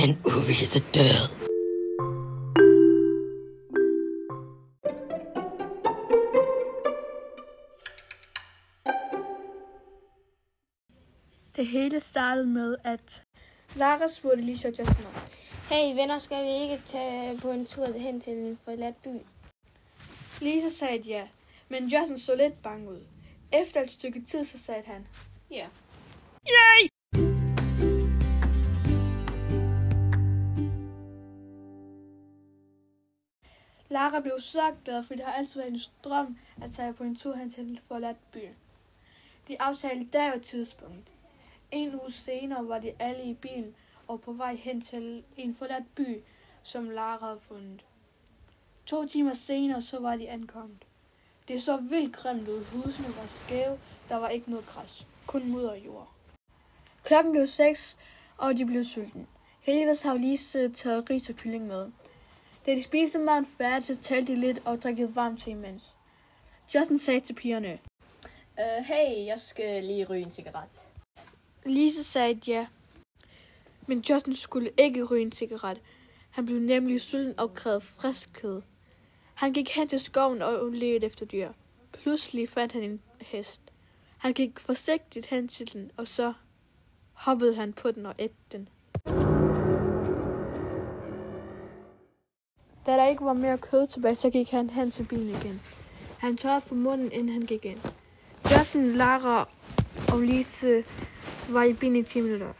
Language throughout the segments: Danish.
Den uvise død. Det hele startede med, at Lara spurgte Lisa og Justin om, Hey venner, skal vi ikke tage på en tur hen til en forladt by? Lisa sagde ja, men Justin så lidt bange ud. Efter et stykke tid, så sagde han, Ja. Lara blev så glad, for det har altid været en drøm at tage på en tur hen til en forladt by. De aftalte dag og tidspunkt. En uge senere var de alle i bilen og på vej hen til en forladt by, som Lara havde fundet. To timer senere så var de ankommet. Det så vildt grimt ud. Husene var skæve. Der var ikke noget græs. Kun mudder og jord. Klokken blev seks, og de blev sultne. Heldigvis har lige taget ris og kylling med. Da de spiste maden færdig, så talte de lidt og drikkede varmt til imens. Justin sagde til pigerne. Uh, hey, jeg skal lige ryge en cigaret. Lise sagde ja. Men Justin skulle ikke ryge en cigaret. Han blev nemlig sulten og krævede frisk kød. Han gik hen til skoven og ledte efter dyr. Pludselig fandt han en hest. Han gik forsigtigt hen til den, og så hoppede han på den og ædte den. Da der ikke var mere kød tilbage, så gik han hen til bilen igen. Han tørrede for munden, inden han gik ind. Justin, Lara og Lise var i bilen i 10 minutter.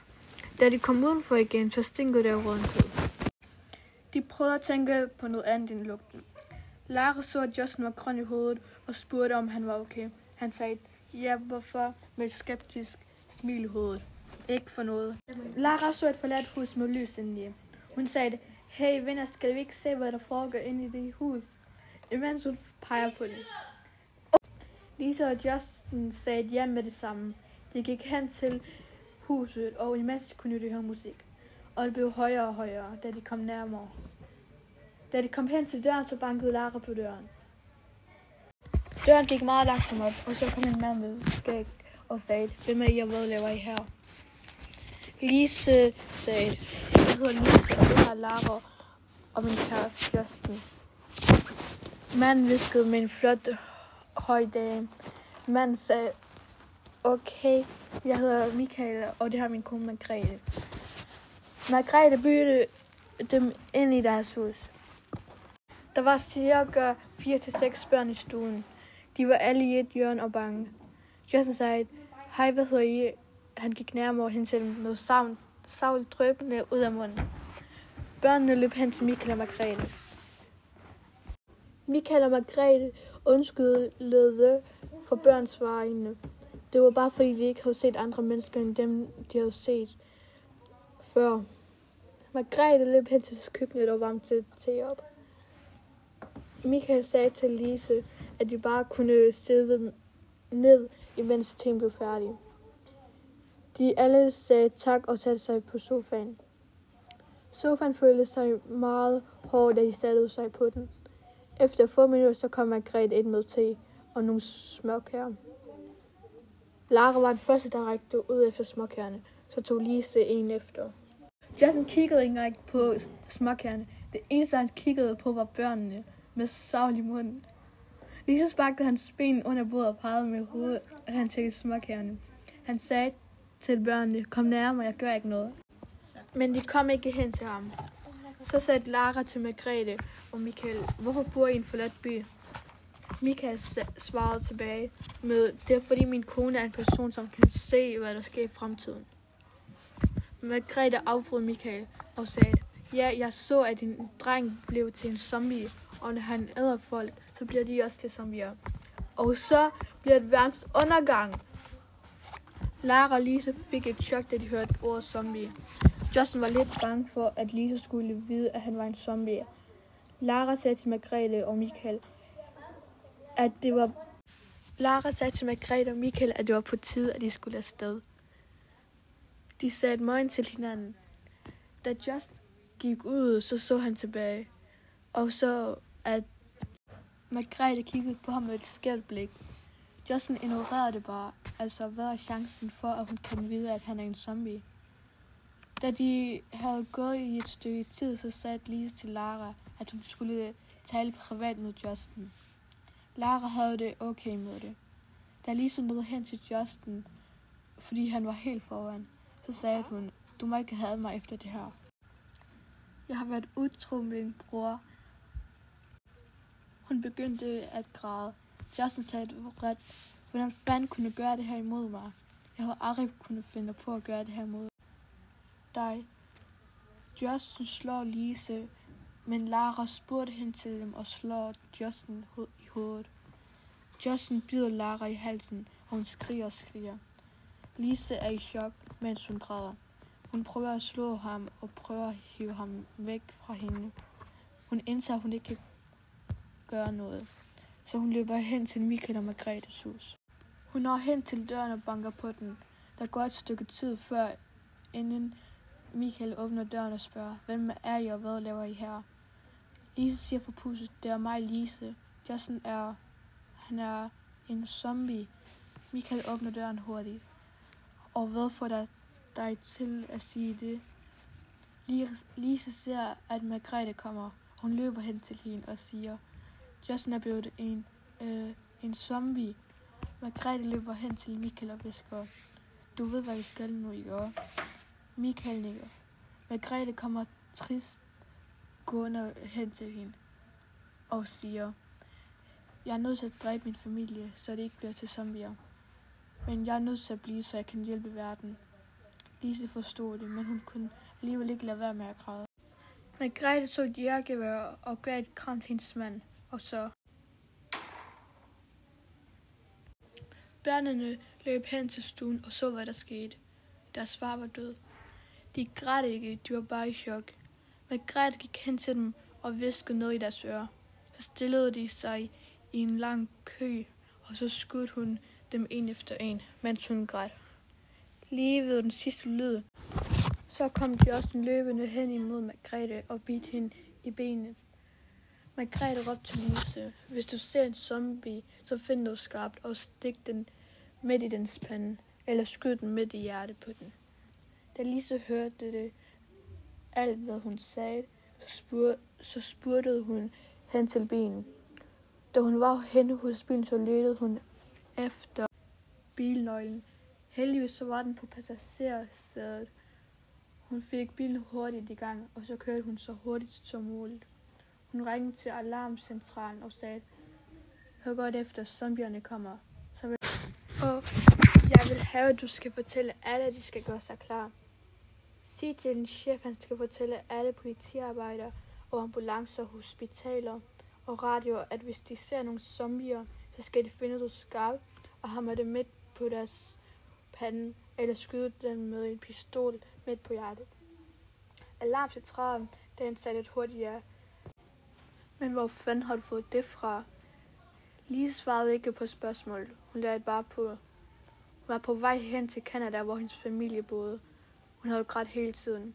Da de kom udenfor igen, så stinkede der råden kød. De prøvede at tænke på noget andet end lugten. Lara så, at Justin var grøn i hovedet og spurgte, om han var okay. Han sagde, ja, hvorfor? Med et skeptisk smil i hovedet. Ikke for noget. Lara så et forladt hus med lys indeni. Hun sagde, hey venner, skal vi ikke se, hvad der foregår inde i det hus? Imens hun peger på det. Lisa og Justin sagde ja med det samme. De gik hen til huset, og imens kunne de høre musik. Og det blev højere og højere, da de kom nærmere. Da de kom hen til døren, så bankede Lara på døren. Døren gik meget langsomt op, og så kom en mand med skæg og sagde, hvem er I, og hvad laver I her? Lise sagde, jeg hedder Lise, og det har Lara og min kæreste Justin. Manden viskede med en flot høj dame. Manden sagde, okay, jeg hedder Michael, og det har min kone Margrethe. Margrethe bytte dem ind i deres hus. Der var cirka 4-6 børn i stuen. De var alle i et hjørne og bange. Justin sagde, hej, hvad hedder I? Han gik nærmere hen til dem med savn, savl drøbende ud af munden. Børnene løb hen til Michael og Margrethe. Michael og Margrethe undskyldede for børns vegne. Det var bare fordi, de ikke havde set andre mennesker end dem, de havde set før. Margrethe løb hen til køkkenet og varmte te op. Michael sagde til Lise, at de bare kunne sidde ned, imens ting blev færdig. De alle sagde tak og satte sig på sofaen. Sofaen følte sig meget hård, da de satte sig på den. Efter få minutter så kom Margrethe ind med te og nogle småkager. Lara var den første, der rækte ud efter småkærne, så tog Lise en efter. Justin kiggede ikke engang på småkærne. Det eneste, han kiggede på, var børnene med savl i munden. Lise sparkede hans ben under bordet og pegede med hovedet, og han tækkede småkærne. Han sagde til børnene, kom nærmere, jeg gør ikke noget. Men de kom ikke hen til ham. Så sagde Lara til Margrethe og Michael, hvorfor bor I i en forladt by? Michael svarede tilbage med, det er fordi min kone er en person, som kan se, hvad der sker i fremtiden. Margrethe afbrød Michael og sagde, ja, jeg så, at en dreng blev til en zombie, og når han æder folk, så bliver de også til zombier. Og så bliver det verdens undergang. Lara og Lise fik et chok, da de hørte ordet zombie. Justin var lidt bange for, at Lise skulle vide, at han var en zombie. Lara sagde til Margrethe og Michael, at det var... Lara sagde til Margrethe og Michael, at det var på tide, at de skulle afsted. De sagde et morgen til hinanden. Da Just gik ud, så så han tilbage. Og så, at Margrethe kiggede på ham med et skævt blik. Justin ignorerede det bare. Altså, hvad er chancen for, at hun kan vide, at han er en zombie? Da de havde gået i et stykke tid, så sagde Lise til Lara, at hun skulle tale privat med Justin. Lara havde det okay med det. Da Lise nåede hen til Justin, fordi han var helt foran, så sagde hun, du må ikke have mig efter det her. Jeg har været utro med min bror. Hun begyndte at græde. Justin sagde ret, hvordan fanden kunne gøre det her imod mig? Jeg havde aldrig kunnet finde på at gøre det her imod dig. Justin slår Lise, men Lara spurgte hende til dem og slår Justin i hovedet. Justin bider Lara i halsen, og hun skriger og skriger. Lise er i chok, mens hun græder. Hun prøver at slå ham og prøver at hive ham væk fra hende. Hun indser, at hun ikke kan gøre noget, så hun løber hen til Michael og Margrethes hus. Hun når hen til døren og banker på den. Der går et stykke tid før, inden Michael åbner døren og spørger, hvem er I og hvad laver I her? Lise siger for pusset, det er mig Lise. Justin er, han er en zombie. Michael åbner døren hurtigt. Og hvad får der dig til at sige det? Lise ser, at Margrethe kommer. Hun løber hen til hende og siger, Justin er blevet en, øh, en zombie. Margrethe løber hen til Michael og visker, du ved, hvad vi skal nu, i går. Michael nikker. Margrethe kommer trist gående hen til hende og siger, jeg er nødt til at dræbe min familie, så det ikke bliver til zombier. Men jeg er nødt til at blive, så jeg kan hjælpe verden. Lise forstod det, men hun kunne alligevel ikke lade være med at græde. Margrethe tog et jærgevær og gav et kram til hendes mand, og så... Børnene løb hen til stuen og så, hvad der skete. Deres far var død. De græd ikke, de var bare i chok. Margrethe gik hen til dem og viskede noget i deres ører. Så stillede de sig i en lang kø, og så skudt hun dem en efter en, mens hun græd. Lige ved den sidste lyd, så kom Justin løbende hen imod Margrethe og bit hende i benet. Margrethe råbte til Lise, hvis du ser en zombie, så find du skarpt og stik den midt i dens pande, eller skyd den midt i hjertet på den. Da Lise hørte det, alt hvad hun sagde, så, spur, så spurtede hun hen til bilen. Da hun var henne hos bilen, så ledte hun efter bilnøglen. Heldigvis så var den på passagersædet. Hun fik bilen hurtigt i gang, og så kørte hun så hurtigt som muligt. Hun ringede til alarmcentralen og sagde, hør godt efter, zombierne kommer. Så vil... Og jeg vil have, at du skal fortælle alle, at de skal gøre sig klar. Sig til din chef, han skal fortælle alle politiarbejdere og ambulancer, hospitaler og radioer, at hvis de ser nogle zombier, så skal de finde ud skarpt og hamre det midt på deres pande, eller skyde den med en pistol midt på hjertet. Alarmcentralen, den satte et hurtigere. Men hvor fanden har du fået det fra? Lise svarede ikke på spørgsmålet. Hun lærte bare på. Hun var på vej hen til Canada, hvor hendes familie boede. Hun havde grædt hele tiden.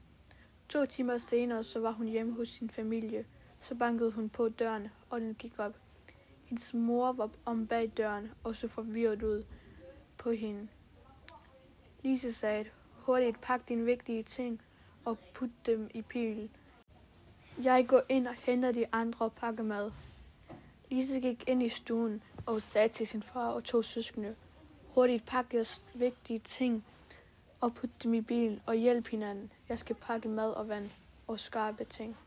To timer senere, så var hun hjemme hos sin familie. Så bankede hun på døren, og den gik op. Hendes mor var om bag døren og så forvirret ud på hende. Lise sagde, hurtigt pak dine vigtige ting og put dem i pilen. Jeg går ind og henter de andre og pakker mad. Lise gik ind i stuen og sagde til sin far og to søskende, hurtigt pakke jeres vigtige ting og putte dem i bilen og hjælp hinanden. Jeg skal pakke mad og vand og skarpe ting.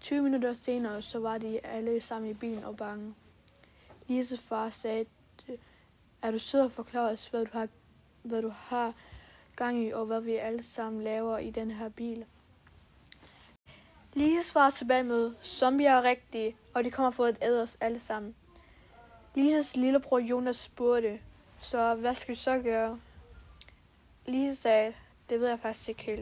20 minutter senere, så var de alle sammen i bilen og bange. Lises far sagde, er du sød og forklare os, hvad du har, hvad du har gang i, og hvad vi alle sammen laver i den her bil. Lise svarer tilbage med, zombier er rigtige, og de kommer for at æde os alle sammen. Lises lillebror Jonas spurgte, så hvad skal vi så gøre? Lise sagde, det ved jeg faktisk ikke helt.